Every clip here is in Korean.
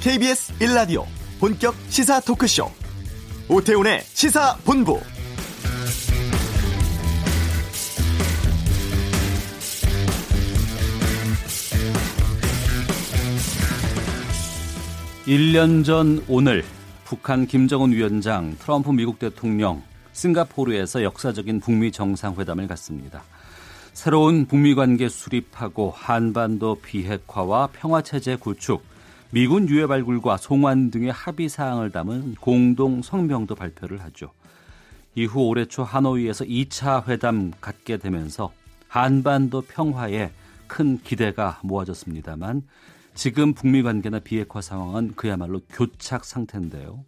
KBS 1라디오 본격 시사 토크쇼 오태훈의 시사본부 (1년) 전 오늘 북한 김정은 위원장 트럼프 미국 대통령 싱가포르에서 역사적인 북미 정상회담을 갖습니다. 새로운 북미 관계 수립하고 한반도 비핵화와 평화체제 구축, 미군 유해 발굴과 송환 등의 합의 사항을 담은 공동 성명도 발표를 하죠. 이후 올해 초 하노이에서 2차 회담 갖게 되면서 한반도 평화에 큰 기대가 모아졌습니다만 지금 북미 관계나 비핵화 상황은 그야말로 교착 상태인데요.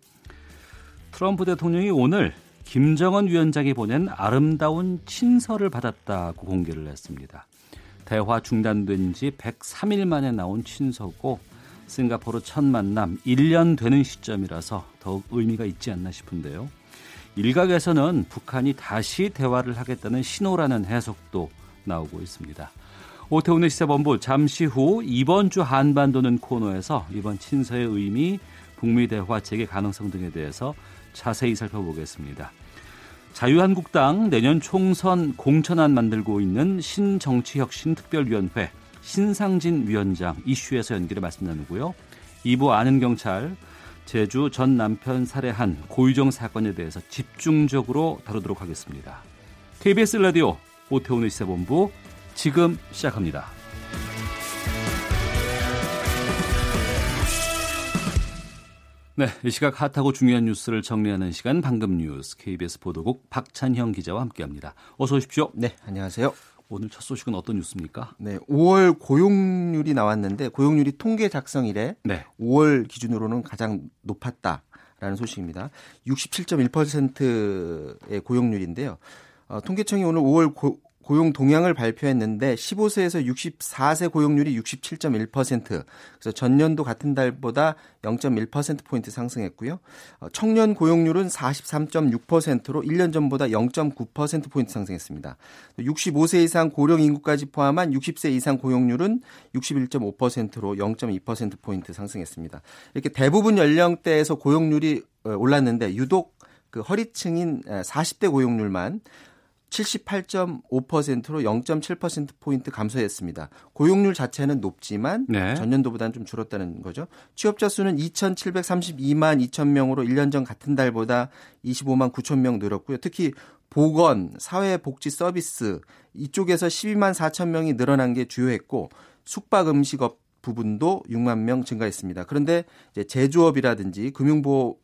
트럼프 대통령이 오늘 김정은 위원장이 보낸 아름다운 친서를 받았다고 공개를 했습니다. 대화 중단된 지 103일 만에 나온 친서고 싱가포르 첫 만남 1년 되는 시점이라서 더욱 의미가 있지 않나 싶은데요. 일각에서는 북한이 다시 대화를 하겠다는 신호라는 해석도 나오고 있습니다. 오태훈의 시사본부 잠시 후 이번 주 한반도는 코너에서 이번 친서의 의미, 북미 대화 재개 가능성 등에 대해서 자세히 살펴보겠습니다. 자유한국당 내년 총선 공천안 만들고 있는 신정치혁신특별위원회 신상진 위원장 이슈에서 연기를 말씀 나누고요. 2부 아는 경찰 제주 전 남편 살해한 고유정 사건에 대해서 집중적으로 다루도록 하겠습니다. KBS 라디오 오태훈의 시사본부 지금 시작합니다. 네, 이 시각 핫하고 중요한 뉴스를 정리하는 시간 방금 뉴스 KBS 보도국 박찬형 기자와 함께합니다. 어서 오십시오. 네, 안녕하세요. 오늘 첫 소식은 어떤 뉴스입니까? 네, 5월 고용률이 나왔는데 고용률이 통계 작성 이래 네. 5월 기준으로는 가장 높았다라는 소식입니다. 67.1%의 고용률인데요. 어, 통계청이 오늘 5월 고, 고용 동향을 발표했는데 15세에서 64세 고용률이 67.1% 그래서 전년도 같은 달보다 0.1% 포인트 상승했고요. 어, 청년 고용률은 43.6%로 1년 전보다 0.9% 포인트 상승했습니다. 65세 이상 고령 인구까지 포함한 60세 이상 고용률은 61.5%로 0.2% 포인트 상승했습니다. 이렇게 대부분 연령대에서 고용률이 어, 올랐는데 유독 그 허리층인 40대 고용률만 78.5%로 0.7%포인트 감소했습니다. 고용률 자체는 높지만 네. 전년도보다는 좀 줄었다는 거죠. 취업자 수는 2,732만 2천 명으로 1년 전 같은 달보다 25만 9천 명 늘었고요. 특히 보건, 사회복지 서비스 이쪽에서 12만 4천 명이 늘어난 게 주요했고 숙박 음식업 부분도 6만 명 증가했습니다. 그런데 제조업이라든지 금융보호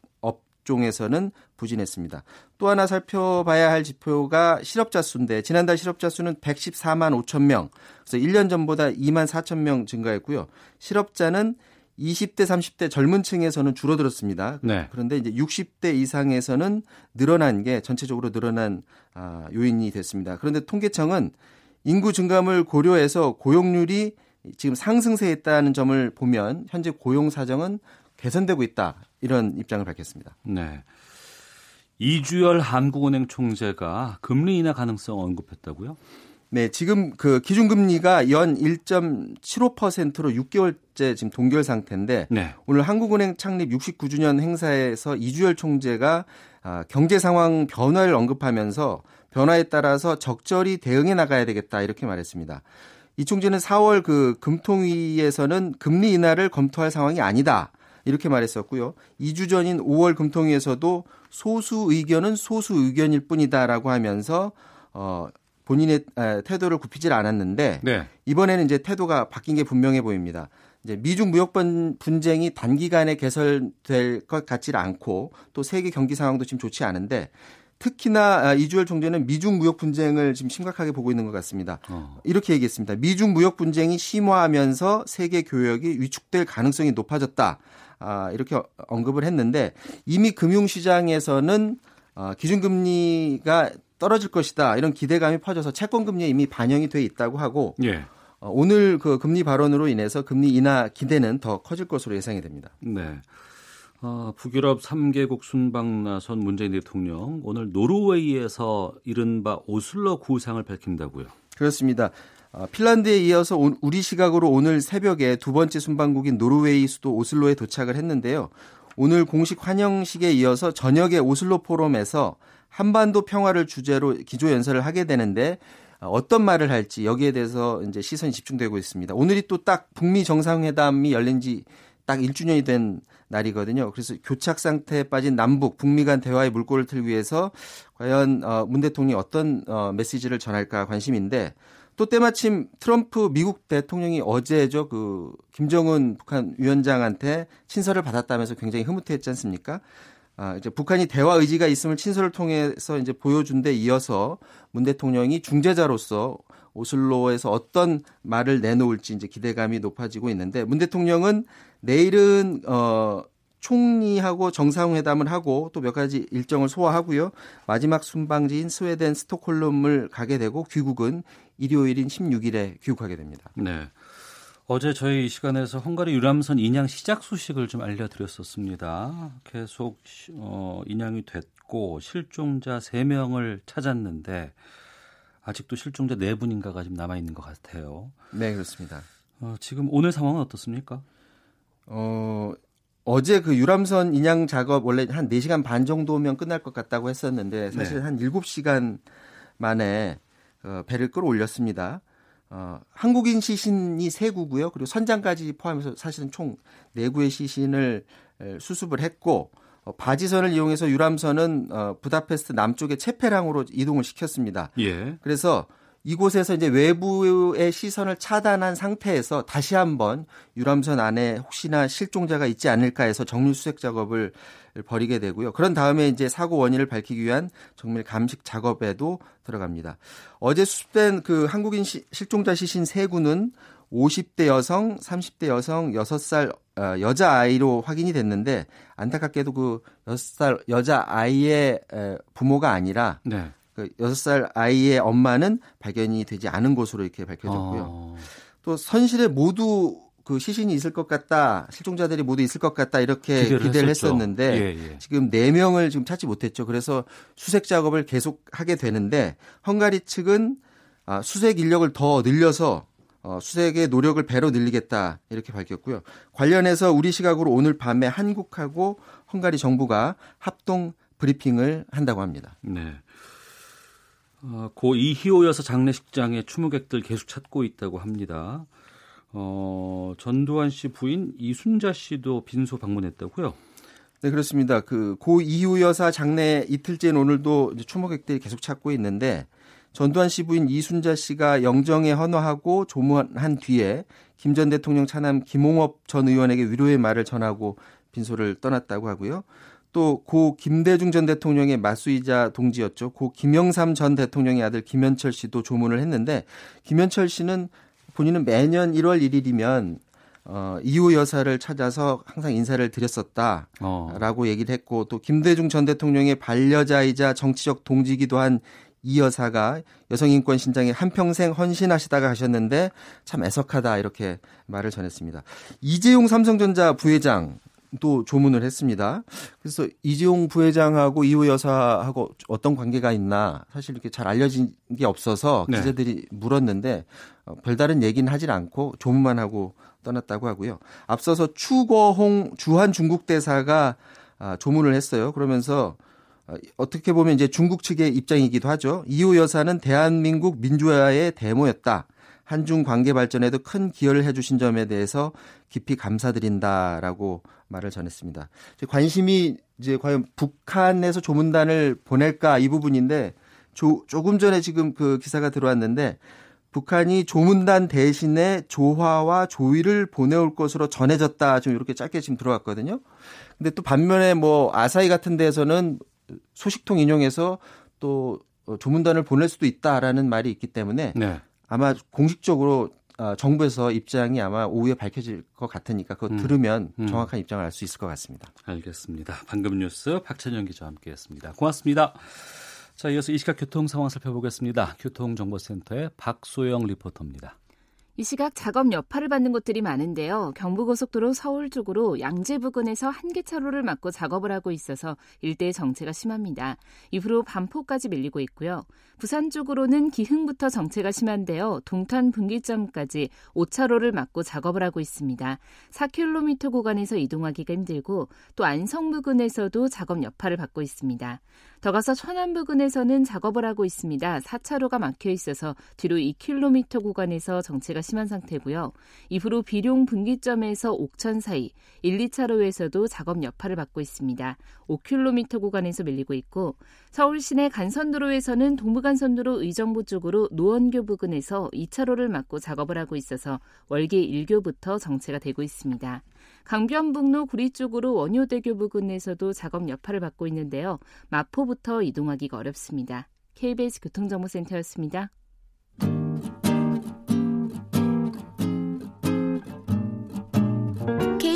업종에서는 부진했습니다. 또 하나 살펴봐야 할 지표가 실업자 수인데 지난달 실업자 수는 114만 5천 명. 그래서 1년 전보다 2만 4천 명 증가했고요. 실업자는 20대, 30대 젊은 층에서는 줄어들었습니다. 네. 그런데 이제 60대 이상에서는 늘어난 게 전체적으로 늘어난 아, 요인이 됐습니다. 그런데 통계청은 인구 증감을 고려해서 고용률이 지금 상승세에 있다는 점을 보면 현재 고용 사정은 개선되고 있다. 이런 입장을 밝혔습니다. 네. 이주열 한국은행 총재가 금리 인하 가능성 언급했다고요? 네, 지금 그 기준금리가 연 1.75%로 6개월째 지금 동결 상태인데 네. 오늘 한국은행 창립 69주년 행사에서 이주열 총재가 아, 경제 상황 변화를 언급하면서 변화에 따라서 적절히 대응해 나가야 되겠다 이렇게 말했습니다. 이 총재는 4월 그 금통위에서는 금리 인하를 검토할 상황이 아니다. 이렇게 말했었고요. 2주 전인 5월 금통위에서도 소수 의견은 소수 의견일 뿐이다라고 하면서 어 본인의 태도를 굽히질 않았는데 네. 이번에는 이제 태도가 바뀐 게 분명해 보입니다. 이제 미중 무역 분쟁이 단기간에 개설될 것 같지를 않고 또 세계 경기 상황도 지금 좋지 않은데 특히나 아, 이주열 총재는 미중 무역 분쟁을 지금 심각하게 보고 있는 것 같습니다. 어. 이렇게 얘기했습니다. 미중 무역 분쟁이 심화하면서 세계 교역이 위축될 가능성이 높아졌다. 아, 이렇게 언급을 했는데 이미 금융시장에서는 어, 기준금리가 떨어질 것이다 이런 기대감이 퍼져서 채권금리에 이미 반영이 돼 있다고 하고 예. 어, 오늘 그 금리 발언으로 인해서 금리 인하 기대는 더 커질 것으로 예상이 됩니다. 네. 어, 북유럽 3개국 순방 나선 문재인 대통령 오늘 노르웨이에서 이른바 오슬러 구상을 밝힌다고요. 그렇습니다. 어, 핀란드에 이어서 우리 시각으로 오늘 새벽에 두 번째 순방국인 노르웨이 수도 오슬로에 도착을 했는데요. 오늘 공식 환영식에 이어서 저녁에 오슬로 포럼에서 한반도 평화를 주제로 기조 연설을 하게 되는데 어떤 말을 할지 여기에 대해서 이제 시선이 집중되고 있습니다. 오늘이 또 딱 북미 정상회담이 열린 지 딱 1주년이 된 날이거든요. 그래서 교착 상태에 빠진 남북 북미 간 대화의 물꼬를 틀기 위해서 과연 어, 문 대통령이 어떤 어, 메시지를 전할까 관심인데 또 때마침 트럼프 미국 대통령이 어제죠 그 김정은 북한 위원장한테 친서를 받았다면서 굉장히 흐뭇해했지 않습니까? 아, 이제 북한이 대화 의지가 있음을 친서를 통해서 이제 보여준 데 이어서 문 대통령이 중재자로서 오슬로에서 어떤 말을 내놓을지 이제 기대감이 높아지고 있는데 문 대통령은 내일은 어 총리하고 정상회담을 하고 또 몇 가지 일정을 소화하고요. 마지막 순방지인 스웨덴 스톡홀름을 가게 되고 귀국은 일요일인 16일에 귀국하게 됩니다. 네. 어제 저희 이 시간에서 헝가리 유람선 인양 시작 소식을 좀 알려드렸었습니다. 계속 어, 인양이 됐고 실종자 3명을 찾았는데 아직도 실종자 4분인가가 지금 남아 있는 것 같아요. 네, 그렇습니다. 어, 지금 오늘 상황은 어떻습니까? 어, 어제 그 유람선 인양 작업 원래 한 4시간 반 정도면 끝날 것 같다고 했었는데 사실 네. 한 7시간 만에 어, 배를 끌어올렸습니다. 어, 한국인 시신이 세 구고요. 그리고 선장까지 포함해서 사실은 총네 구의 시신을 수습을 했고 어, 바지선을 이용해서 유람선은 어, 부다페스트 남쪽의 체페랑으로 이동을 시켰습니다. 예. 그래서 이곳에서 이제 외부의 시선을 차단한 상태에서 다시 한번 유람선 안에 혹시나 실종자가 있지 않을까 해서 정밀 수색 작업을 벌이게 되고요. 그런 다음에 이제 사고 원인을 밝히기 위한 정밀 감식 작업에도 들어갑니다. 어제 수습된 그 한국인 시, 실종자 시신 세 구는 50대 여성, 30대 여성, 6살 어, 여자 아이로 확인이 됐는데 안타깝게도 그 6살 여자 아이의 부모가 아니라 네. 그 6살 아이의 엄마는 발견이 되지 않은 것으로 이렇게 밝혀졌고요. 어. 또 선실에 모두 그 시신이 있을 것 같다, 실종자들이 모두 있을 것 같다 이렇게 기대를, 기대를 했었는데 예, 예. 지금 4명을 지금 찾지 못했죠. 그래서 수색 작업을 계속 하게 되는데 헝가리 측은 아, 수색 인력을 더 늘려서 어, 수색의 노력을 배로 늘리겠다 이렇게 밝혔고요. 관련해서 우리 시각으로 오늘 밤에 한국하고 헝가리 정부가 합동 브리핑을 한다고 합니다. 네. 어, 고 이희호 여사 장례식장에 추모객들 계속 찾고 있다고 합니다. 어, 전두환 씨 부인 이순자 씨도 빈소 방문했다고요? 네, 그렇습니다. 그 고 이후 여사 장례 이틀째인 오늘도 추모객들이 계속 찾고 있는데 전두환 씨 부인 이순자 씨가 영정에 헌화하고 조문한 뒤에 김 전 대통령 차남 김홍업 전 의원에게 위로의 말을 전하고 빈소를 떠났다고 하고요. 또 고 김대중 전 대통령의 맞수이자 동지였죠. 고 김영삼 전 대통령의 아들 김현철 씨도 조문을 했는데 김현철 씨는 본인은 매년 1월 1일이면 어, 이후 여사를 찾아서 항상 인사를 드렸었다라고 어. 얘기를 했고 또 김대중 전 대통령의 반려자이자 정치적 동지기도 한 이 여사가 여성인권 신장에 한평생 헌신하시다가 가셨는데 참 애석하다 이렇게 말을 전했습니다. 이재용 삼성전자 부회장 또 조문을 했습니다. 그래서 이재용 부회장하고 이호 여사하고 어떤 관계가 있나 사실 이렇게 잘 알려진 게 없어서 네. 기자들이 물었는데 어, 별다른 얘기는 하질 않고 조문만 하고 떠났다고 하고요. 앞서서 추거홍 주한 중국 대사가 아, 조문을 했어요. 그러면서 어, 어떻게 보면 이제 중국 측의 입장이기도 하죠. 이호 여사는 대한민국 민주화의 데모였다. 한중 관계 발전에도 큰 기여를 해주신 점에 대해서 깊이 감사드린다라고 말을 전했습니다. 관심이 이제 과연 북한에서 조문단을 보낼까 이 부분인데 조, 조금 전에 지금 그 기사가 들어왔는데 북한이 조문단 대신에 조화와 조의를 보내올 것으로 전해졌다. 좀 이렇게 짧게 지금 들어왔거든요. 근데 또 반면에 뭐 아사히 같은 데에서는 소식통 인용해서 또 조문단을 보낼 수도 있다라는 말이 있기 때문에 네. 아마 공식적으로 어, 정부에서 입장이 아마 오후에 밝혀질 것 같으니까 그거 음. 들으면 음. 정확한 입장을 알 수 있을 것 같습니다. 알겠습니다. 방금 뉴스 박찬영 기자와 함께했습니다. 고맙습니다. 자, 이어서 이 시각 교통 상황 살펴보겠습니다. 교통정보센터의 박소영 리포터입니다. 이 시각 작업 여파를 받는 곳들이 많은데요. 경부고속도로 서울 쪽으로 양재 부근에서 한개 차로를 막고 작업을 하고 있어서 일대 정체가 심합니다. 이후로 반포까지 밀리고 있고요. 부산 쪽으로는 기흥부터 정체가 심한데요. 동탄 분기점까지 5차로를 막고 작업을 하고 있습니다. 4km 구간에서 이동하기가 힘들고 또 안성 부근에서도 작업 여파를 받고 있습니다. 더 가서 천안 부근에서는 작업을 하고 있습니다. 4차로가 막혀 있어서 뒤로 2km 구간에서 정체가 심한 상태고요. 이후로 비룡 분기점에서 옥천 사이 1, 2차로에서도 작업 여파를 받고 있습니다. 5km 구간에서 밀리고 있고 서울 시내 간선도로에서는 동부간선도로 의정부 쪽으로 노원교 부근에서 2차로를 막고 작업을 하고 있어서 월계 1교부터 정체가 되고 있습니다. 강변북로 구리 쪽으로 원효대교 부근에서도 작업 여파를 받고 있는데요. 마포부터 이동하기가 어렵습니다. KBS 교통정보센터였습니다.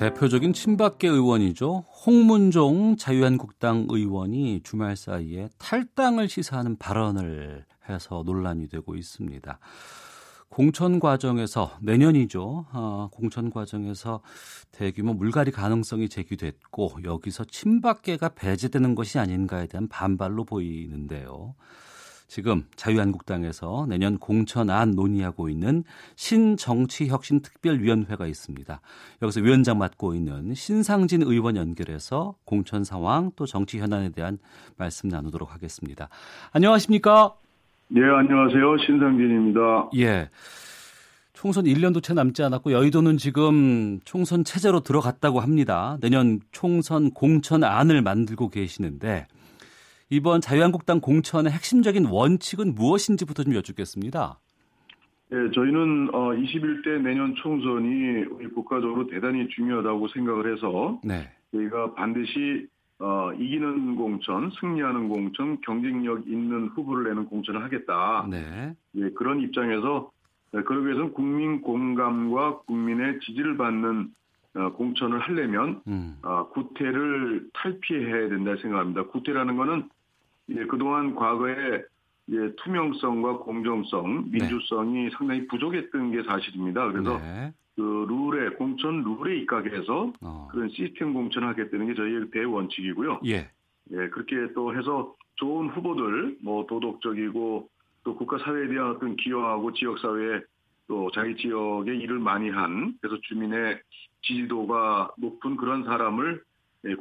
대표적인 친박계 의원이죠. 홍문종 자유한국당 의원이 주말 사이에 탈당을 시사하는 발언을 해서 논란이 되고 있습니다. 공천 과정에서 내년이죠. 어, 공천 과정에서 대규모 물갈이 가능성이 제기됐고 여기서 친박계가 배제되는 것이 아닌가에 대한 반발로 보이는데요. 지금 자유한국당에서 내년 공천안 논의하고 있는 신정치혁신특별위원회가 있습니다. 여기서 위원장 맡고 있는 신상진 의원 연결해서 공천 상황 또 정치 현안에 대한 말씀 나누도록 하겠습니다. 안녕하십니까? 네, 안녕하세요. 신상진입니다. 예. 총선 1년도 채 남지 않았고 여의도는 지금 총선 체제로 들어갔다고 합니다. 내년 총선 공천안을 만들고 계시는데 이번 자유한국당 공천의 핵심적인 원칙은 무엇인지부터 좀 여쭙겠습니다. 네, 저희는 21대 내년 총선이 우리 국가적으로 대단히 중요하다고 생각을 해서 네. 저희가 반드시 어, 이기는 공천, 승리하는 공천, 경쟁력 있는 후보를 내는 공천을 하겠다. 네. 예, 그런 입장에서 네, 그러기 위해서는 국민 공감과 국민의 지지를 받는 어, 공천을 하려면 음. 어, 구태를 탈피해야 된다 생각합니다. 구태라는 것은 예, 그동안 과거에 예, 투명성과 공정성, 네. 민주성이 네. 상당히 부족했던 게 사실입니다. 그래서 네. 그 룰에 공천 룰에 입각해서 어. 그런 시스템 공천을 하겠다는 게 저희의 대원칙이고요. 예. 예, 그렇게 또 해서 좋은 후보들, 뭐 도덕적이고 또 국가 사회에 대한 어떤 기여하고 지역 사회에 또 자기 지역에 일을 많이 한 그래서 주민의 지지도가 높은 그런 사람을 예,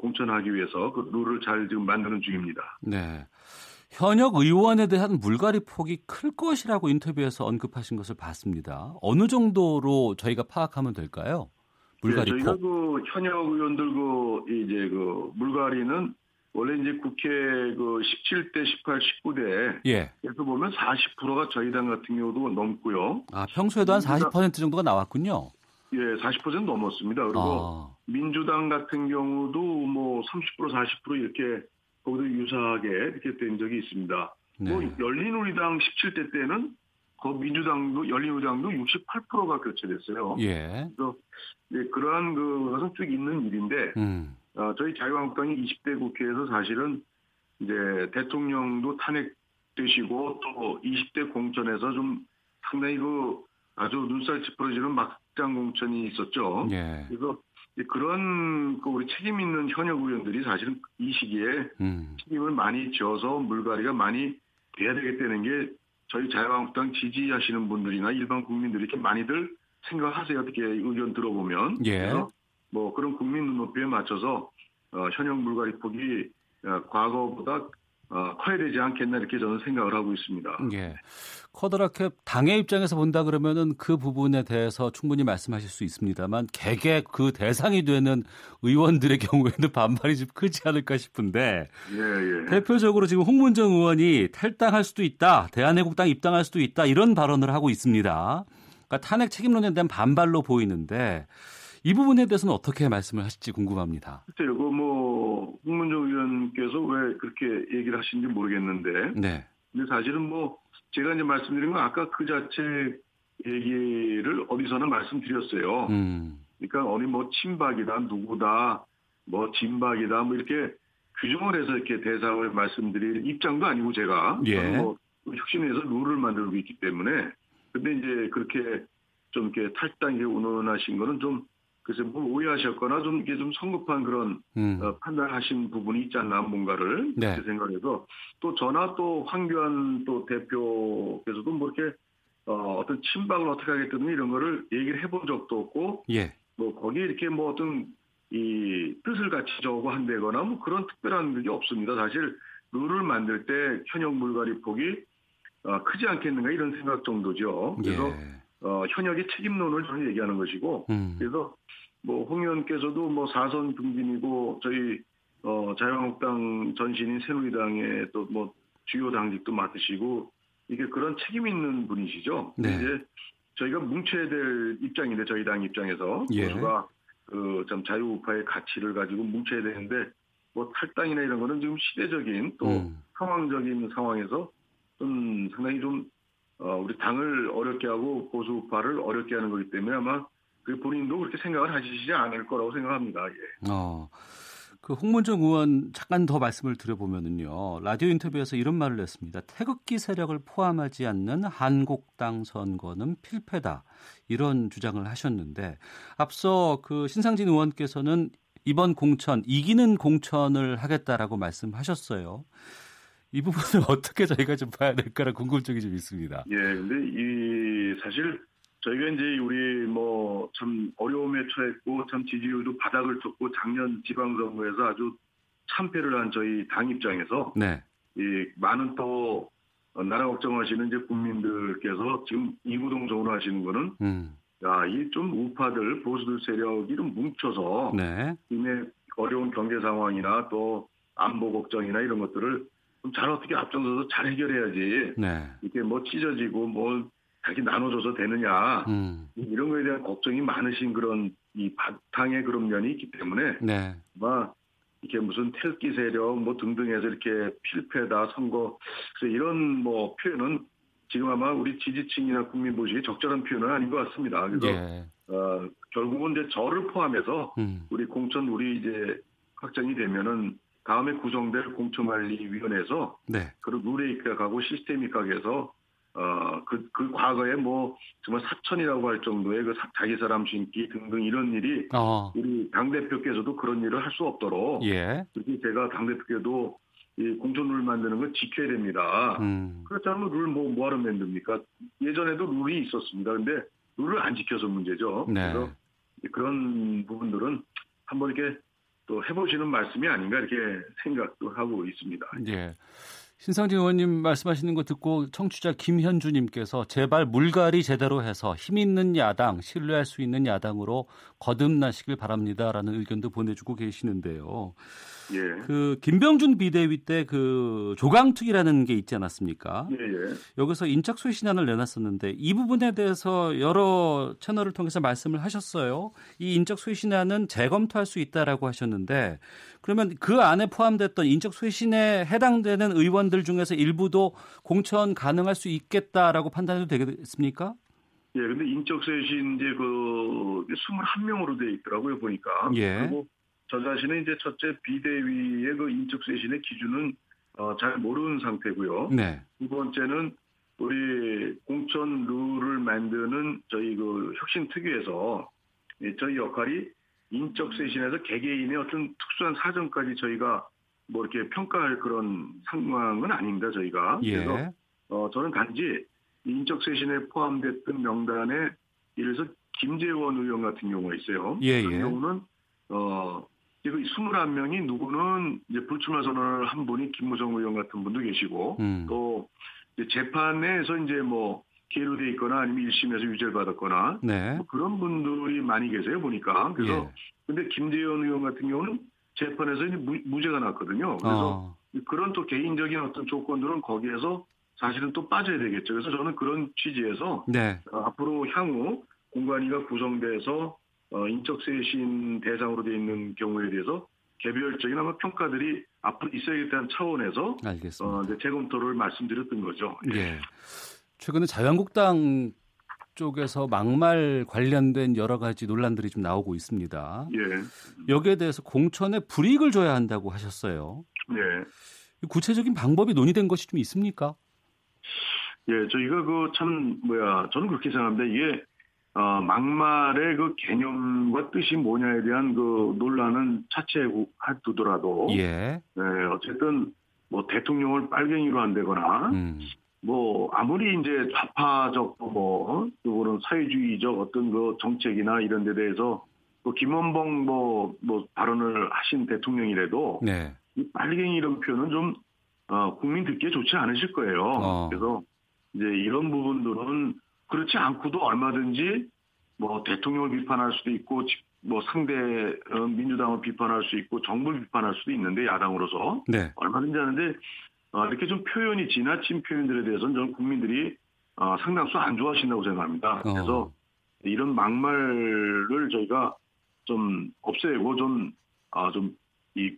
공천하기 위해서 그 룰을 잘 지금 만드는 중입니다. 네. 현역 의원에 대한 물갈이 폭이 클 것이라고 인터뷰에서 언급하신 것을 봤습니다. 어느 정도로 저희가 파악하면 될까요? 물갈이 네, 저희가 폭. 그 현역 의원들 그 이제 그 물갈이는 원래 이제 국회 그 17대, 18, 19대 예. 에서 보면 40%가 저희 당 같은 경우도 넘고요. 아 평소에도 한 40% 정도가 나왔군요. 예, 40% 넘었습니다. 그리고 아. 민주당 같은 경우도 뭐 30%, 40% 이렇게 거기도 유사하게 이렇게 된 적이 있습니다. 네. 뭐 열린우리당 17대 때는 그 민주당도 열린우리당도 68%가 교체됐어요. 예. 그래서 네, 그러한 그 것은 쭉 있는 일인데 음. 어, 저희 자유한국당이 20대 국회에서 사실은 이제 대통령도 탄핵되시고 또 20대 공천에서 좀 상당히 그 아주 눈살 찌푸러지는 막 장 공천이 있었죠. 예. 그래서 그런 그 우리 책임 있는 현역 의원들이 사실은 이 시기에 음. 책임을 많이 져서 물갈이가 많이 돼야 되겠다는 게 저희 자유한국당 지지하시는 분들이나 일반 국민들이 이렇게 많이들 생각하세요. 어떻게 의견 들어보면. 예. 뭐 그런 국민 눈높이에 맞춰서 어, 현역 물갈이 폭이 어, 과거보다 어, 커야 되지 않겠나 이렇게 저는 생각을 하고 있습니다. 예. 커다랗게 당의 입장에서 본다 그러면은 그 부분에 대해서 충분히 말씀하실 수 있습니다만 개개 그 대상이 되는 의원들의 경우에는 반발이 좀 크지 않을까 싶은데 예, 예. 대표적으로 지금 홍문정 의원이 탈당할 수도 있다, 대한애국당 입당할 수도 있다 이런 발언을 하고 있습니다. 그러니까 탄핵 책임론에 대한 반발로 보이는데 이 부분에 대해서는 어떻게 말씀을 하실지 궁금합니다. 글쎄요, 그뭐 홍문정 의원께서 왜 그렇게 얘기를 하신지 모르겠는데, 네. 근데 사실은 뭐 제가 이제 말씀드린 건 아까 그 자체 얘기를 어디서나 말씀드렸어요. 음. 그러니까 어디 뭐 친박이다, 누구다, 뭐 진박이다, 뭐 이렇게 규정을 해서 이렇게 대상을 말씀드릴 입장도 아니고 제가 예. 뭐 혁신에서 룰을 만들고 있기 때문에 근데 이제 그렇게 좀 이렇게 탈당에 운운하신 거는 좀 글쎄 뭐 오해하셨거나 좀 이게 좀 성급한 그런 음. 어, 판단하신 부분이 있지 않나 뭔가를 네. 그렇게 생각해서 또 전화 또 황교안 또 대표께서도 뭐 이렇게 어, 어떤 친박을 어떻게 하겠다는 이런 거를 얘기를 해본 적도 없고 예. 뭐 거기에 이렇게 뭐 어떤 이 뜻을 같이 적어 한다거나 뭐 그런 특별한 게 없습니다. 사실 룰을 만들 때 현역 물갈이 폭이 어, 크지 않겠는가 이런 생각 정도죠. 그래서 예. 어, 현역의 책임론을 저는 얘기하는 것이고 음. 그래서 뭐 홍 의원께서도 뭐 사선 중진이고 저희 어, 자유한국당 전신인 새누리당의 또 뭐 주요 당직도 맡으시고 이게 그런 책임 있는 분이시죠. 네. 이제 저희가 뭉쳐야 될 입장인데 저희 당 입장에서 예. 보수가 그좀 자유우파의 가치를 가지고 뭉쳐야 되는데 뭐 탈당이나 이런 거는 지금 시대적인 또 음. 상황적인 상황에서 좀 상당히 좀 어, 우리 당을 어렵게 하고 보수파를 어렵게 하는 거기 때문에 아마 그 본인도 그렇게 생각을 하시지 않을 거라고 생각합니다. 예. 어. 그 홍문정 의원 잠깐 더 말씀을 드려보면은요 라디오 인터뷰에서 이런 말을 했습니다. 태극기 세력을 포함하지 않는 한국당 선거는 필패다 이런 주장을 하셨는데 앞서 그 신상진 의원께서는 이번 공천 이기는 공천을 하겠다라고 말씀하셨어요. 이 부분을 어떻게 저희가 좀 봐야 될까라는 궁금증이 좀 있습니다. 예, 근데 이 사실 저희가 이제 우리 뭐 참 어려움에 처했고 참 지지율도 바닥을 쳤고 작년 지방선거에서 아주 참패를 한 저희 당 입장에서 네. 이 많은 또 나라 걱정하시는 이제 국민들께서 지금 이구동 정으로 하시는 거는 음. 야, 이 좀 우파들 보수들 세력이 좀 뭉쳐서 네. 이미 어려운 경제 상황이나 또 안보 걱정이나 이런 것들을 잘 어떻게 앞장서서 잘 해결해야지. 네. 이렇게 뭐 찢어지고 뭐 자기 나눠줘서 되느냐 음. 이런 거에 대한 걱정이 많으신 그런 이 바탕의 그런 면이 있기 때문에 네. 아마 이렇게 무슨 태극기 세력 뭐 등등해서 이렇게 필패다 선거 그래서 이런 뭐 표현은 지금 아마 우리 지지층이나 국민 보시기에 적절한 표현은 아닌 것 같습니다. 그래서 예. 어, 결국은 이제 저를 포함해서 음. 우리 공천 우리 이제 확정이 되면은 다음에 구성될 공천관리위원회에서 네. 그런 룰에 입각하고 시스템 입각해서 어, 그, 그 과거에 뭐, 정말 사천이라고 할 정도의 그 자기 사람 신기 등등 이런 일이, 어. 우리 당 대표께서도 그런 일을 할 수 없도록, 예. 그렇게 제가 당 대표께도 이 공천룰 만드는 걸 지켜야 됩니다. 음. 그렇지 않으면 룰 뭐, 뭐하러 만듭니까? 예전에도 룰이 있었습니다. 근데 룰을 안 지켜서 문제죠. 네. 그래서 그런 부분들은 한번 이렇게 또 해보시는 말씀이 아닌가 이렇게 생각도 하고 있습니다. 예. 신상진 의원님 말씀하시는 거 듣고 청취자 김현주님께서 제발 물갈이 제대로 해서 힘 있는 야당, 신뢰할 수 있는 야당으로 거듭나시길 바랍니다라는 의견도 보내주고 계시는데요. 예. 그 김병준 비대위 때 그 조강특위라는 게 있지 않았습니까? 예, 예. 여기서 인적 쇄신안을 내놨었는데 이 부분에 대해서 여러 채널을 통해서 말씀을 하셨어요. 이 인적 쇄신안은 재검토할 수 있다라고 하셨는데 그러면 그 안에 포함됐던 인적 쇄신에 해당되는 의원들 중에서 일부도 공천 가능할 수 있겠다라고 판단해도 되겠습니까? 예, 근데 인적 쇄신 이제 그 21명으로 돼 있더라고요, 보니까. 예. 그리고 저 자신은 이제 첫째 비대위의 그 인적 쇄신의 기준은 어, 잘 모르는 상태고요. 네. 두 번째는 우리 공천 룰을 만드는 저희 그 혁신 특위에서 저희 역할이 인적 쇄신에서 개개인의 어떤 특수한 사정까지 저희가 뭐 이렇게 평가할 그런 상황은 아닙니다. 저희가 예. 그래서 어, 저는 단지 인적 쇄신에 포함됐던 명단에 예를 들어서 김재원 의원 같은 경우가 있어요. 예, 그 예. 경우는 어 지금 21명이 누구는 이제 불출마 선언을 한 분이 김무성 의원 같은 분도 계시고 음. 또 재판에서 이제 뭐 기회로 돼 있거나 아니면 1심에서 유죄를 받았거나 네. 뭐 그런 분들이 많이 계세요 보니까 그래서 예. 근데 김재현 의원 같은 경우는 재판에서 이제 무, 죄가 났거든요. 그래서 어. 그런 또 개인적인 어떤 조건들은 거기에서 사실은 또 빠져야 되겠죠. 그래서 저는 그런 취지에서 네. 어, 앞으로 향후 공관위가 구성돼서 어, 인적쇄신 대상으로 되어 있는 경우에 대해서 개별적인 아마 평가들이 앞으로 있어야겠다는 차원에서 알겠습니다. 어, 재검토를 말씀드렸던 거죠. 예. 최근에 자유한국당 쪽에서 막말 관련된 여러 가지 논란들이 좀 나오고 있습니다. 예. 여기에 대해서 공천에 불이익을 줘야 한다고 하셨어요. 예. 구체적인 방법이 논의된 것이 좀 있습니까? 예, 저희가 그 참 뭐야 저는 그렇게 생각합니다. 이게 어, 막말의 그 개념과 뜻이 뭐냐에 대한 그 논란은 차치해 두더라도 예. 네, 어쨌든 뭐 대통령을 빨갱이로 한다거나 음. 뭐 아무리 이제 좌파적 뭐 그거는 사회주의적 어떤 그 정책이나 이런 데 대해서 또 김원봉 뭐, 뭐 발언을 하신 대통령이라도 네. 이 빨갱이 이런 표현은 좀 어, 국민 듣기에 좋지 않으실 거예요. 어. 그래서 이제 이런 부분들은 그렇지 않고도 얼마든지 뭐 대통령을 비판할 수도 있고 뭐 상대 어, 민주당을 비판할 수 있고 정부를 비판할 수도 있는데 야당으로서 네. 얼마든지 하는데 어, 이렇게 좀 표현이 지나친 표현들에 대해서는 저는 국민들이 어, 상당수 안 좋아하신다고 생각합니다. 어. 그래서 이런 막말을 저희가 좀 없애고 좀, 아, 좀, 이,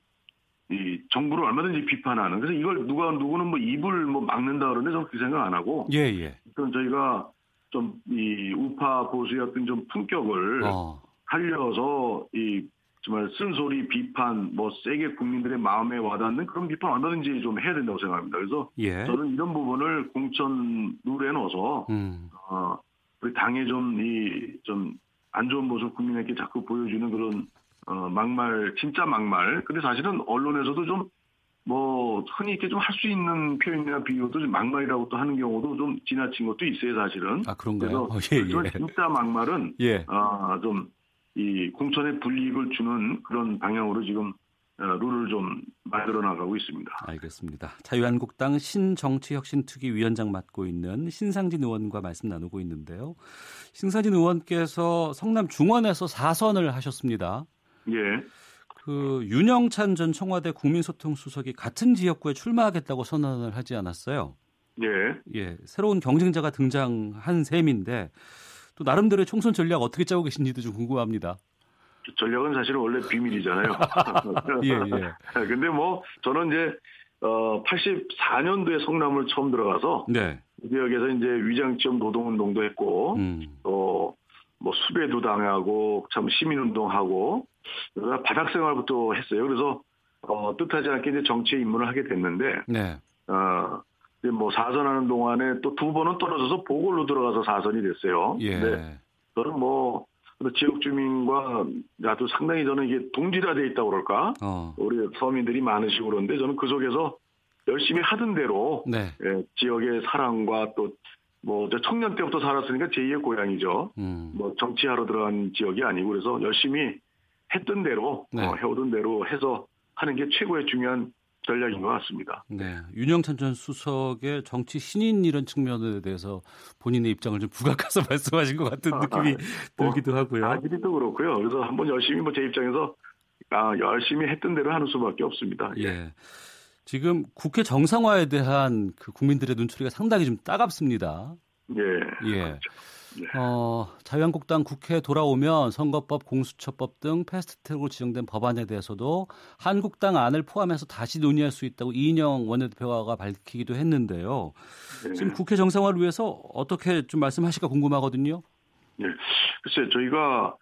이 정부를 얼마든지 비판하는. 그래서 이걸 누가, 누구는 뭐 입을 뭐 막는다 그러는데 저는 그 생각 안 하고. 예, 예. 그럼 저희가 좀 이 우파 보수의 어떤 좀 품격을 어. 살려서 이 정말 쓴소리 비판 뭐 세게 국민들의 마음에 와닿는 그런 비판 얼마든지 좀 해야 된다고 생각합니다. 그래서 예. 저는 이런 부분을 공천 룰에 넣어서 음. 어, 우리 당에 좀이 좀 안 좋은 모습 국민에게 자꾸 보여주는 그런 어, 막말 진짜 막말. 근데 사실은 언론에서도 좀 뭐 흔히 이렇게 좀 할 수 있는 표현이나 비유도 좀 막말이라고 또 하는 경우도 좀 지나친 것도 있어요 사실은. 아 그런가요? 그래서 어, 예, 예. 진짜 막말은 예. 아 좀 이 공천에 불이익을 주는 그런 방향으로 지금 어, 룰을 좀 만들어 나가고 있습니다. 알겠습니다. 자유한국당 신정치혁신특위 위원장 맡고 있는 신상진 의원과 말씀 나누고 있는데요. 신상진 의원께서 성남 중원에서 사선을 하셨습니다. 예. 그 윤영찬 전 청와대 국민소통수석이 같은 지역구에 출마하겠다고 선언을 하지 않았어요. 예. 예. 새로운 경쟁자가 등장한 셈인데 또 나름대로의 총선 전략 어떻게 짜고 계신지도 좀 궁금합니다. 전략은 사실은 원래 비밀이잖아요. 예, 예. 근데 뭐 저는 이제 어 84년도에 성남을 처음 들어가서 네. 그 지역에서 이제 위장점 노동운동도 했고 음. 또 뭐 수배도 당하고 참 시민운동하고 바닥 생활부터 했어요. 그래서 어, 뜻하지 않게 이제 정치에 입문을 하게 됐는데 네. 어, 뭐 사선하는 동안에 또 두 번은 떨어져서 보궐로 들어가서 사선이 됐어요. 예. 네. 저는 뭐 지역 주민과 나도 상당히 저는 이게 동질화돼 있다고 그럴까. 어. 우리 서민들이 많으시고 그런데 저는 그 속에서 열심히 하던 대로 네. 예, 지역의 사랑과 또 뭐 청년 때부터 살았으니까 제2의 고향이죠. 음. 뭐 정치하러 들어간 지역이 아니고 그래서 열심히 했던 대로 네. 어, 해오던 대로 해서 하는 게 최고의 중요한 전략인 것 같습니다. 네. 윤영찬 전 수석의 정치 신인 이런 측면에 대해서 본인의 입장을 좀 부각해서 말씀하신 것 같은 느낌이 뭐, 들기도 하고요. 아직도 그렇고요. 그래서 한번 열심히 뭐 제 입장에서 아, 열심히 했던 대로 하는 수밖에 없습니다. 예. 예. 지금 국회 정상화에 대한 그 국민들의 눈초리가 상당히 좀 따갑습니다. 예. 예. 그렇죠. 네. 어, 자유한국당 국회에 돌아오면 선거법, 공수처법 등 패스트트랙으로 지정된 법안에 대해서도 한국당 안을 포함해서 다시 논의할 수 있다고 이인영 원내대표가 밝히기도 했는데요. 네. 지금 국회 정상화를 위해서 어떻게 좀 말씀하실까 궁금하거든요. 네. 글쎄 저희가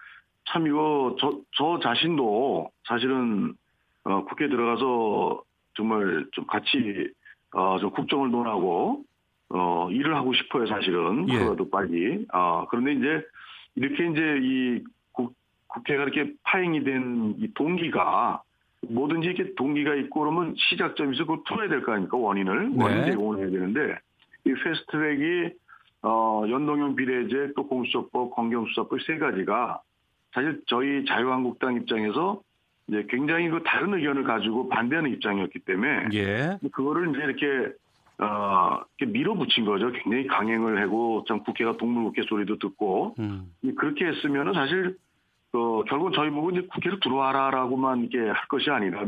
참 이거 저, 저 자신도 사실은 어, 국회에 들어가서 정말 좀 같이 어, 좀 국정을 논하고 어, 일을 하고 싶어요, 사실은. 예. 하루라도 빨리. 아, 그런데 이제, 이렇게 이제 이 국, 국회가 이렇게 파행이 된 이 동기가, 뭐든지 이렇게 동기가 있고 그러면 시작점에서 그걸 풀어야 될 거 아닙니까, 원인을. 네. 원인 제공을 해야 되는데, 이 패스트트랙이, 어, 연동형 비례제, 또 공수처법, 검경수사법 세 가지가 사실 저희 자유한국당 입장에서 이제 굉장히 그 다른 의견을 가지고 반대하는 입장이었기 때문에 예. 그거를 이제 이렇게 어, 밀어붙인 거죠. 굉장히 강행을 하고, 참 국회가 동물국회 소리도 듣고, 음. 그렇게 했으면은 사실, 어, 결국 저희 보고 이제 국회로 들어와라라고만 이게 할 것이 아니라,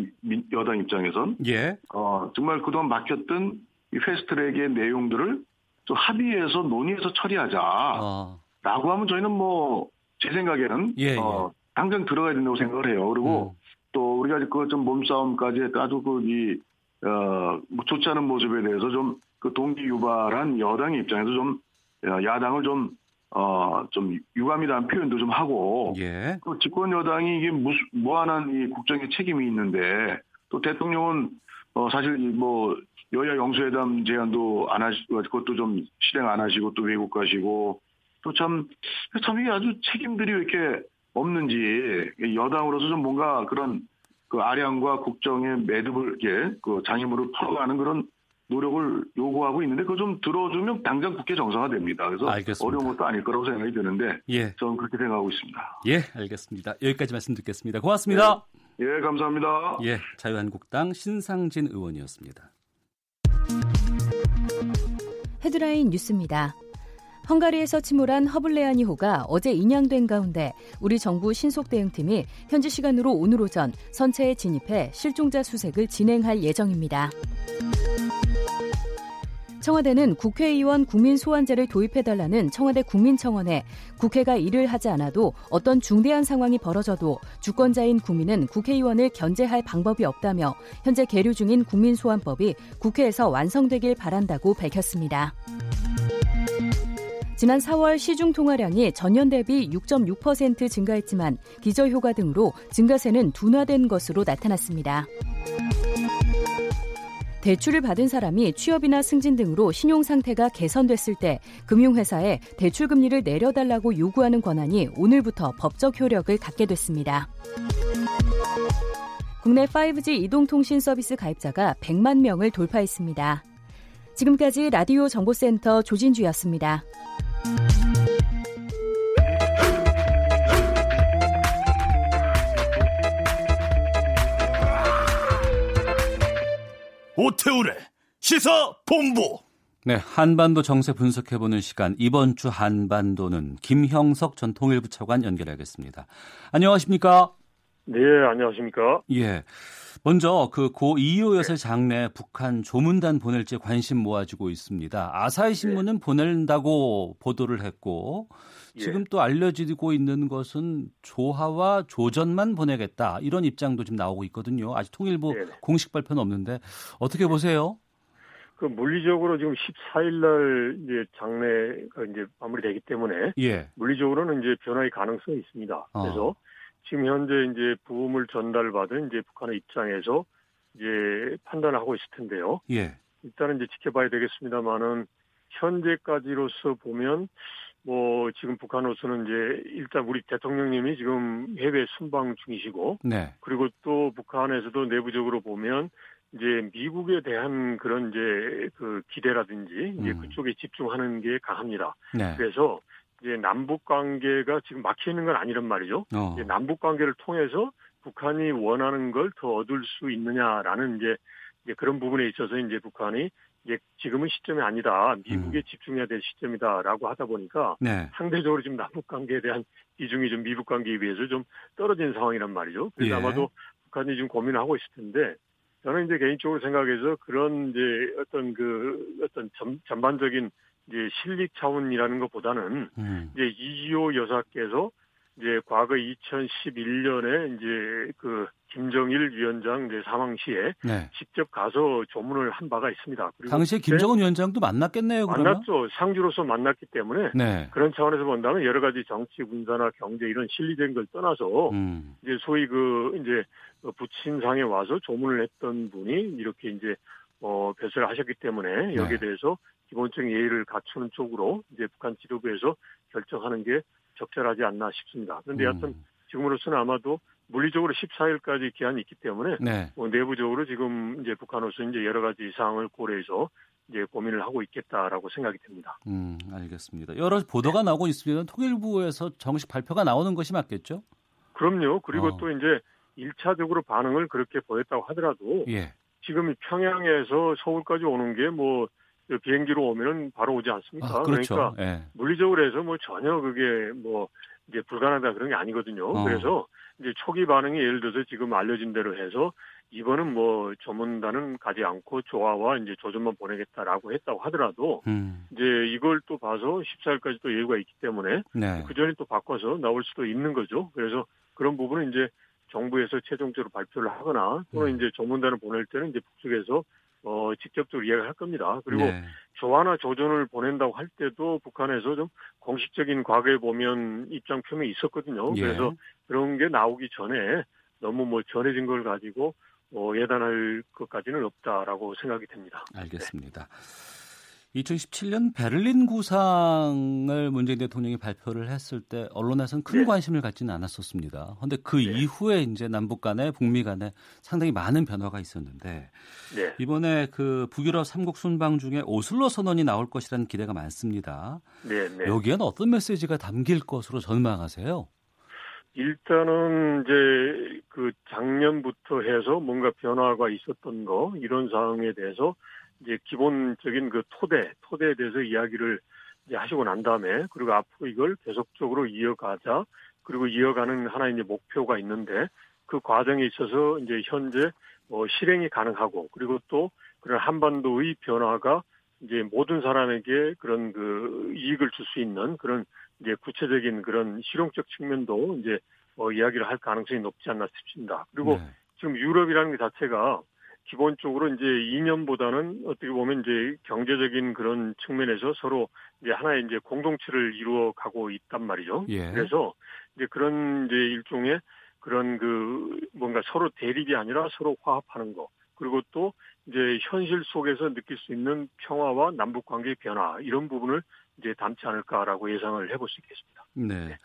여당 입장에선. 예. 어, 정말 그동안 막혔던 이 패스트트랙의 내용들을 좀 합의해서 논의해서 처리하자. 어. 라고 하면 저희는 뭐, 제 생각에는 예, 예. 어, 당장 들어가야 된다고 생각을 해요. 그리고 음. 또 우리가 그 좀 몸싸움까지 아주 그이 어, 뭐 좋지 않은 모습에 대해서 좀 그 동기 유발한 여당의 입장에서 좀 어, 야당을 좀 어, 좀 유감이라는 표현도 좀 하고, 예. 또 집권 여당이 이게 무, 무한한 이 국정의 책임이 있는데, 또 대통령은 어, 사실 뭐 여야 영수회담 제안도 안 하시고 그것도 좀 실행 안 하시고 또 외국 가시고 또 참 참 이게 아주 책임들이 왜 이렇게 없는지 여당으로서 좀 뭔가 그런 그 아량과 국정의 매듭을 그 장애물을 풀어가는 그런 노력을 요구하고 있는데 그거 좀 들어주면 당장 국회 정상화됩니다. 그래서 알겠습니다. 어려운 것도 아닐 거라고 생각이 드는데 예. 저는 그렇게 생각하고 있습니다. 예, 알겠습니다. 여기까지 말씀 듣겠습니다. 고맙습니다. 예, 예 감사합니다. 예, 자유한국당 신상진 의원이었습니다. 헤드라인 뉴스입니다. 헝가리에서 침몰한 허블레아니호가 어제 인양된 가운데 우리 정부 신속대응팀이 현지 시간으로 오늘 오전 선체에 진입해 실종자 수색을 진행할 예정입니다. 청와대는 국회의원 국민소환제를 도입해달라는 청와대 국민청원에 국회가 일을 하지 않아도 어떤 중대한 상황이 벌어져도 주권자인 국민은 국회의원을 견제할 방법이 없다며 현재 계류 중인 국민소환법이 국회에서 완성되길 바란다고 밝혔습니다. 지난 4월 시중 통화량이 전년 대비 6.6% 증가했지만 기저 효과 등으로 증가세는 둔화된 것으로 나타났습니다. 대출을 받은 사람이 취업이나 승진 등으로 신용 상태가 개선됐을 때 금융회사에 대출 금리를 내려달라고 요구하는 권한이 오늘부터 법적 효력을 갖게 됐습니다. 국내 5G 이동통신 서비스 가입자가 100만 명을 돌파했습니다. 지금까지 라디오 정보센터 조진주였습니다. 오태우래 시사 본부. 네, 한반도 정세 분석해보는 시간 이번 주 한반도는 김형석 전 통일부 차관 연결하겠습니다. 안녕하십니까? 네, 안녕하십니까? 예. 먼저 그 고 이호 여사 장례 북한 조문단 보낼지 관심 모아지고 있습니다. 아사히 신문은 네. 보낸다고 보도를 했고 예. 지금 또 알려지고 있는 것은 조하와 조전만 보내겠다 이런 입장도 지금 나오고 있거든요. 아직 통일부 네. 공식 발표는 없는데 어떻게 보세요? 그 물리적으로 지금 14일 날 이제 장례가 이제 마무리되기 때문에 예. 물리적으로는 이제 변화의 가능성이 있습니다. 어. 그래서 어. 지금 현재 이제 부음을 전달받은 이제 북한의 입장에서 이제 판단하고 있을 텐데요. 예. 일단은 이제 지켜봐야 되겠습니다만은 현재까지로서 보면 뭐 지금 북한으로서는 이제 일단 우리 대통령님이 지금 해외 순방 중이시고 네. 그리고 또 북한에서도 내부적으로 보면 이제 미국에 대한 그런 이제 그 기대라든지 이제 음. 그쪽에 집중하는 게 강합니다. 네. 그래서 이제 남북 관계가 지금 막혀 있는 건 아니란 말이죠. 어. 이제 남북 관계를 통해서 북한이 원하는 걸 더 얻을 수 있느냐라는 이제, 이제 그런 부분에 있어서 이제 북한이 이제 지금은 시점이 아니다. 미국에 음. 집중해야 될 시점이다라고 하다 보니까 네. 상대적으로 지금 남북 관계에 대한 비중이 좀 미국 관계에 비해서 좀 떨어진 상황이란 말이죠. 그래서 예. 아마도 북한이 지금 고민하고 있을 텐데 저는 이제 개인적으로 생각해서 그런 이제 어떤 그 어떤 전, 전반적인 이제 실직 차원이라는 것보다는 음. 이제 이지호 여사께서 이제 과거 2011년에 이제 그 김정일 위원장 이제 사망 시에 네. 직접 가서 조문을 한 바가 있습니다. 그리고 당시에 김정은 위원장도 만났겠네요. 그러면? 만났죠. 상주로서 만났기 때문에 네. 그런 차원에서 본다면 여러 가지 정치, 군사나 경제 이런 실리된 걸 떠나서 음. 이제 소위 그 이제 부친상에 와서 조문을 했던 분이 이렇게 이제 어 배설을 하셨기 때문에 여기에 네. 대해서 기본적인 예의를 갖추는 쪽으로 이제 북한 지도부에서 결정하는 게 적절하지 않나 싶습니다. 그런데 음. 여하튼 지금으로서는 아마도 물리적으로 14일까지 기한이 있기 때문에 네. 뭐 내부적으로 지금 이제 북한으로서 이제 여러 가지 사항을 고려해서 이제 고민을 하고 있겠다라고 생각이 됩니다. 음, 알겠습니다. 여러 보도가 네. 나오고 있습니다. 통일부에서 정식 발표가 나오는 것이 맞겠죠? 그럼요. 그리고 어. 또 이제 1차적으로 반응을 그렇게 보였다고 하더라도 예. 지금 평양에서 서울까지 오는 게뭐 그 비행기로 오면은 바로 오지 않습니까? 아, 그렇죠. 그러니까 예. 물리적으로 해서 뭐 전혀 그게 뭐 이제 불가능하다 그런 게 아니거든요. 어. 그래서 이제 초기 반응이 예를 들어서 지금 알려진 대로 해서 이번은 뭐 조문단은 가지 않고 조화와 이제 조준만 보내겠다라고 했다고 하더라도 음. 이제 이걸 또 봐서 14일까지 또 여유가 있기 때문에 네. 그 전에 또 바꿔서 나올 수도 있는 거죠. 그래서 그런 부분은 이제 정부에서 최종적으로 발표를 하거나 또는 음. 이제 조문단을 보낼 때는 이제 북측에서 어, 직접적으로 이야기를 할 겁니다. 그리고 네. 조화나 조전을 보낸다고 할 때도 북한에서 좀 공식적인 과거에 보면 입장 표명이 있었거든요. 예. 그래서 그런 게 나오기 전에 너무 뭐 전해진 걸 가지고 어, 예단할 것까지는 없다라고 생각이 됩니다. 알겠습니다. 네. 2017년 베를린 구상을 문재인 대통령이 발표를 했을 때 언론에서는 큰 네. 관심을 갖지는 않았었습니다. 그런데 그 네. 이후에 이제 남북 간에 북미 간에 상당히 많은 변화가 있었는데 네. 이번에 그 북유럽 삼국 순방 중에 오슬로 선언이 나올 것이라는 기대가 많습니다. 네, 네. 여기에는 어떤 메시지가 담길 것으로 전망하세요? 일단은 이제 그 작년부터 해서 뭔가 변화가 있었던 거 이런 사항에 대해서 이제 기본적인 그 토대, 토대에 대해서 이야기를 이제 하시고 난 다음에 그리고 앞으로 이걸 계속적으로 이어가자 그리고 이어가는 하나의 이제 목표가 있는데 그 과정에 있어서 이제 현재 뭐 실행이 가능하고 그리고 또 그런 한반도의 변화가 이제 모든 사람에게 그런 그 이익을 줄 수 있는 그런 이제 구체적인 그런 실용적 측면도 이제 어, 이야기를 할 가능성이 높지 않나 싶습니다. 그리고 네. 지금 유럽이라는 게 자체가 기본적으로 이제 이념보다는 어떻게 보면 이제 경제적인 그런 측면에서 서로 이제 하나의 이제 공동체를 이루어 가고 있단 말이죠. 예. 그래서 이제 그런 이제 일종의 그런 그 뭔가 서로 대립이 아니라 서로 화합하는 거. 그리고 또 이제 현실 속에서 느낄 수 있는 평화와 남북 관계의 변화 이런 부분을 이제 담지 않을까라고 예상을 해볼 수 있겠습니다. 네. 네.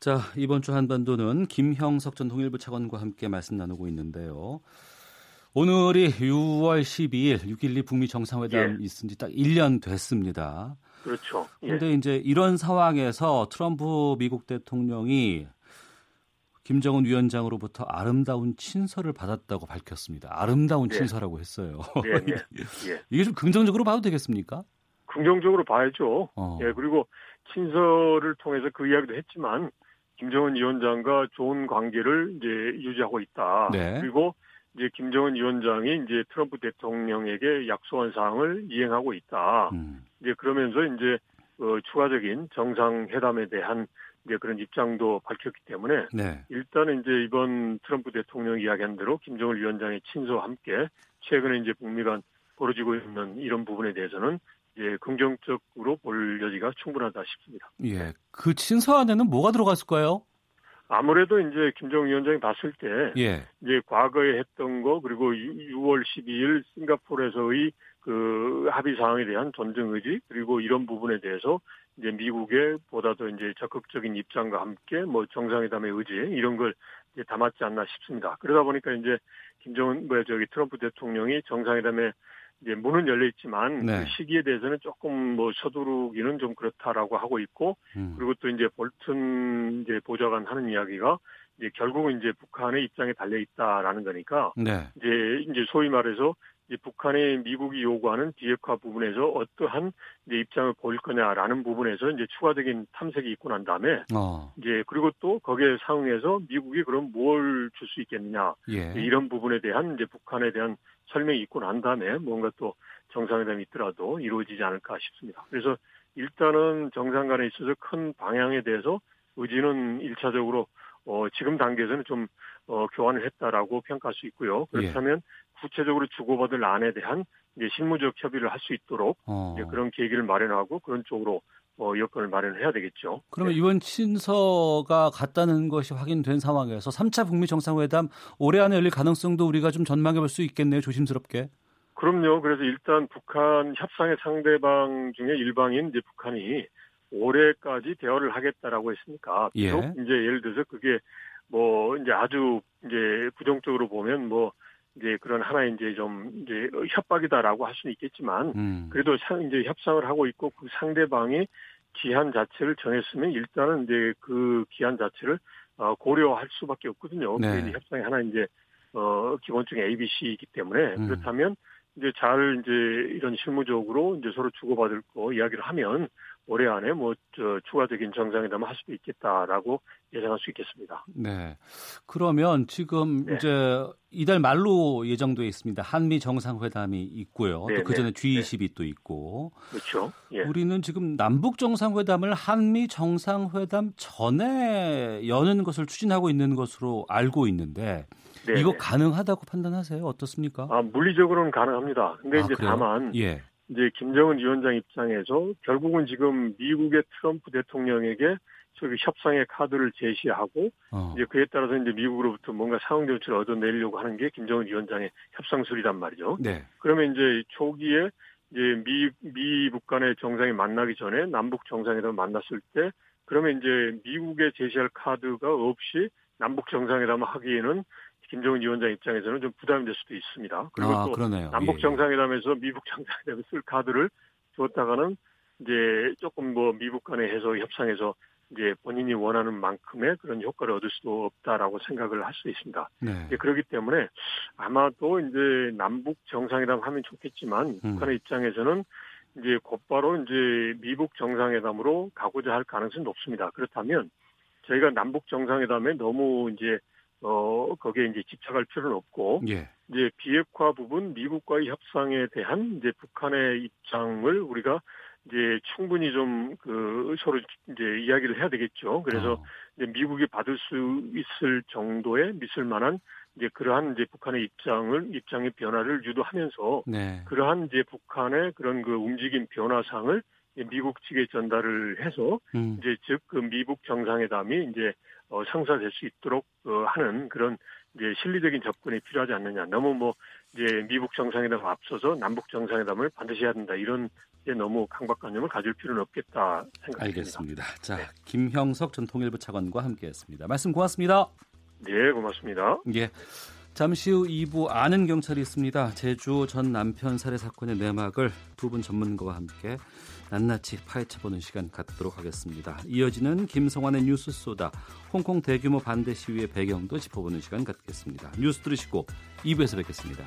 자, 이번 주 한반도는 김형석 전 통일부 차관과 함께 말씀 나누고 있는데요. 오늘이 6월 12일 6.12 북미 정상회담 예. 있은 지 딱 1년 됐습니다. 그렇죠. 그런데 예. 이제 이런 상황에서 트럼프 미국 대통령이 김정은 위원장으로부터 아름다운 친서를 받았다고 밝혔습니다. 아름다운 예. 친서라고 했어요. 예, 예. 예. 이게 좀 긍정적으로 봐도 되겠습니까? 긍정적으로 봐야죠. 어. 예, 그리고 친서를 통해서 그 이야기도 했지만 김정은 위원장과 좋은 관계를 이제 유지하고 있다. 네. 그리고 이제 김정은 위원장이 이제 트럼프 대통령에게 약속한 사항을 이행하고 있다. 음. 이제 그러면서 이제 어, 추가적인 정상회담에 대한 이제 그런 입장도 밝혔기 때문에 네. 일단은 이제 이번 트럼프 대통령 이야기한 대로 김정은 위원장의 친서와 함께 최근에 이제 북미 간 벌어지고 있는 이런 부분에 대해서는 이제 긍정적으로 볼 여지가 충분하다 싶습니다. 예. 그 친서 안에는 뭐가 들어갔을까요? 아무래도 이제 김정은 위원장이 봤을 때 예. 이제 과거에 했던 거 그리고 6월 12일 싱가포르에서의 그 합의 사항에 대한 존중 의지 그리고 이런 부분에 대해서 이제 미국의 보다도 이제 적극적인 입장과 함께 뭐 정상회담의 의지 이런 걸 이제 담았지 않나 싶습니다. 그러다 보니까 이제 김정은 뭐 저기 트럼프 대통령이 정상회담에 이제 문은 열려 있지만 네. 그 시기에 대해서는 조금 뭐 서두르기는 좀 그렇다라고 하고 있고 음. 그리고 또 이제 볼튼 이제 보좌관 하는 이야기가 이제 결국은 이제 북한의 입장에 달려 있다라는 거니까 네. 이제 이제 소위 말해서 이제 북한의 미국이 요구하는 비핵화 부분에서 어떠한 이제 입장을 보일 거냐라는 부분에서 이제 추가적인 탐색이 있고 난 다음에 어. 이제 그리고 또 거기에 상응해서 미국이 그럼 뭘 줄 수 있겠느냐 예. 이런 부분에 대한 이제 북한에 대한 설명이 있고 난 다음에 뭔가 또 정상회담이 있더라도 이루어지지 않을까 싶습니다. 그래서 일단은 정상 간에 있어서 큰 방향에 대해서 의지는 1차적으로 어, 지금 단계에서는 좀 어, 교환을 했다라고 평가할 수 있고요. 그렇다면 예. 구체적으로 주고받을 안에 대한 이제 실무적 협의를 할 수 있도록 어. 그런 계기를 마련하고 그런 쪽으로 어, 여건을 마련해야 되겠죠. 그러면 네. 이번 친서가 갔다는 것이 확인된 상황에서 3차 북미 정상회담 올해 안에 열릴 가능성도 우리가 좀 전망해 볼 수 있겠네요. 조심스럽게. 그럼요. 그래서 일단 북한 협상의 상대방 중에 일방인 이제 북한이 올해까지 대화를 하겠다라고 했으니까 예. 이제 예를 들어서 그게 뭐 이제 아주 이제 부정적으로 보면 뭐 이제 그런 하나의 이제 좀 이제 협박이다라고 할 수는 있겠지만 음. 그래도 이제 협상을 하고 있고 그 상대방이 기한 자체를 정했으면 일단은 이제 그 기한 자체를 어, 고려할 수밖에 없거든요. 네. 그게 이제 협상의 하나 이제 어 기본적 인 ABC이기 때문에 음. 그렇다면 이제 잘 이제 이런 실무적으로 이제 서로 주고받을 거 이야기를 하면 올해 안에 뭐저 추가적인 정상회담을 할 수도 있겠다라고 예상할 수 있겠습니다. 네. 그러면 지금 네. 이제 이달 말로 예정돼 있습니다. 한미 정상회담이 있고요. 네, 또그 전에 네. G20이 네. 또 있고. 그렇죠. 예. 우리는 지금 남북 정상회담을 한미 정상회담 전에 여는 것을 추진하고 있는 것으로 알고 있는데 네, 이거 네. 가능하다고 판단하세요? 어떻습니까? 아, 물리적으로는 가능합니다. 근데 아, 이제 그래요? 다만 예. 이제 김정은 위원장 입장에서 결국은 지금 미국의 트럼프 대통령에게 저기 협상의 카드를 제시하고 어. 이제 그에 따라서 이제 미국으로부터 뭔가 상황 조치를 얻어내려고 하는 게 김정은 위원장의 협상술이란 말이죠. 네. 그러면 이제 초기에 이제 미 미북 간의 정상이 만나기 전에 남북 정상회담 만났을 때 그러면 이제 미국에 제시할 카드가 없이 남북 정상회담을 하기에는 김정은 위원장 입장에서는 좀 부담이 될 수도 있습니다. 그리고 아, 또 그러네요. 남북 예, 예. 정상회담에서 미국 정상회담에 쓸 카드를 줬다가는 이제 조금 뭐 미국 간의 해서 협상에서 이제 본인이 원하는 만큼의 그런 효과를 얻을 수도 없다라고 생각을 할 수 있습니다. 네. 그렇기 때문에 아마도 이제 남북 정상회담 하면 좋겠지만 음. 북한의 입장에서는 이제 곧바로 이제 미국 정상회담으로 가고자 할 가능성이 높습니다. 그렇다면 저희가 남북 정상회담에 너무 이제 어 거기에 이제 집착할 필요는 없고 예. 이제 비핵화 부분 미국과의 협상에 대한 이제 북한의 입장을 우리가 이제 충분히 좀 그 서로 이제 이야기를 해야 되겠죠. 그래서 어. 이제 미국이 받을 수 있을 정도의 믿을 만한 이제 그러한 이제 북한의 입장을 입장의 변화를 유도하면서 네. 그러한 이제 북한의 그런 그 움직임 변화상을 미국 측에 전달을 해서 음. 이제 즉 그 미국 정상회담이 이제 어, 성사될 수 있도록 어, 하는 그런 이제 실리적인 접근이 필요하지 않느냐. 너무 뭐 이제 미국 정상회담 앞서서 남북 정상회담을 반드시 해야 된다. 이런 게 너무 강박관념을 가질 필요는 없겠다 생각합니다. 알겠습니다. 자, 네. 김형석 전 통일부 차관과 함께했습니다. 말씀 고맙습니다. 네, 고맙습니다. 예. 잠시 후 2부 아는 경찰이 있습니다. 제주 전 남편 살해 사건의 내막을 두 분 전문가와 함께 낱낱이 파헤쳐보는 시간 갖도록 하겠습니다. 이어지는 김성환의 뉴스 소다 홍콩 대규모 반대 시위의 배경도 짚어보는 시간 갖겠습니다. 뉴스 들으시고 2부에서 뵙겠습니다.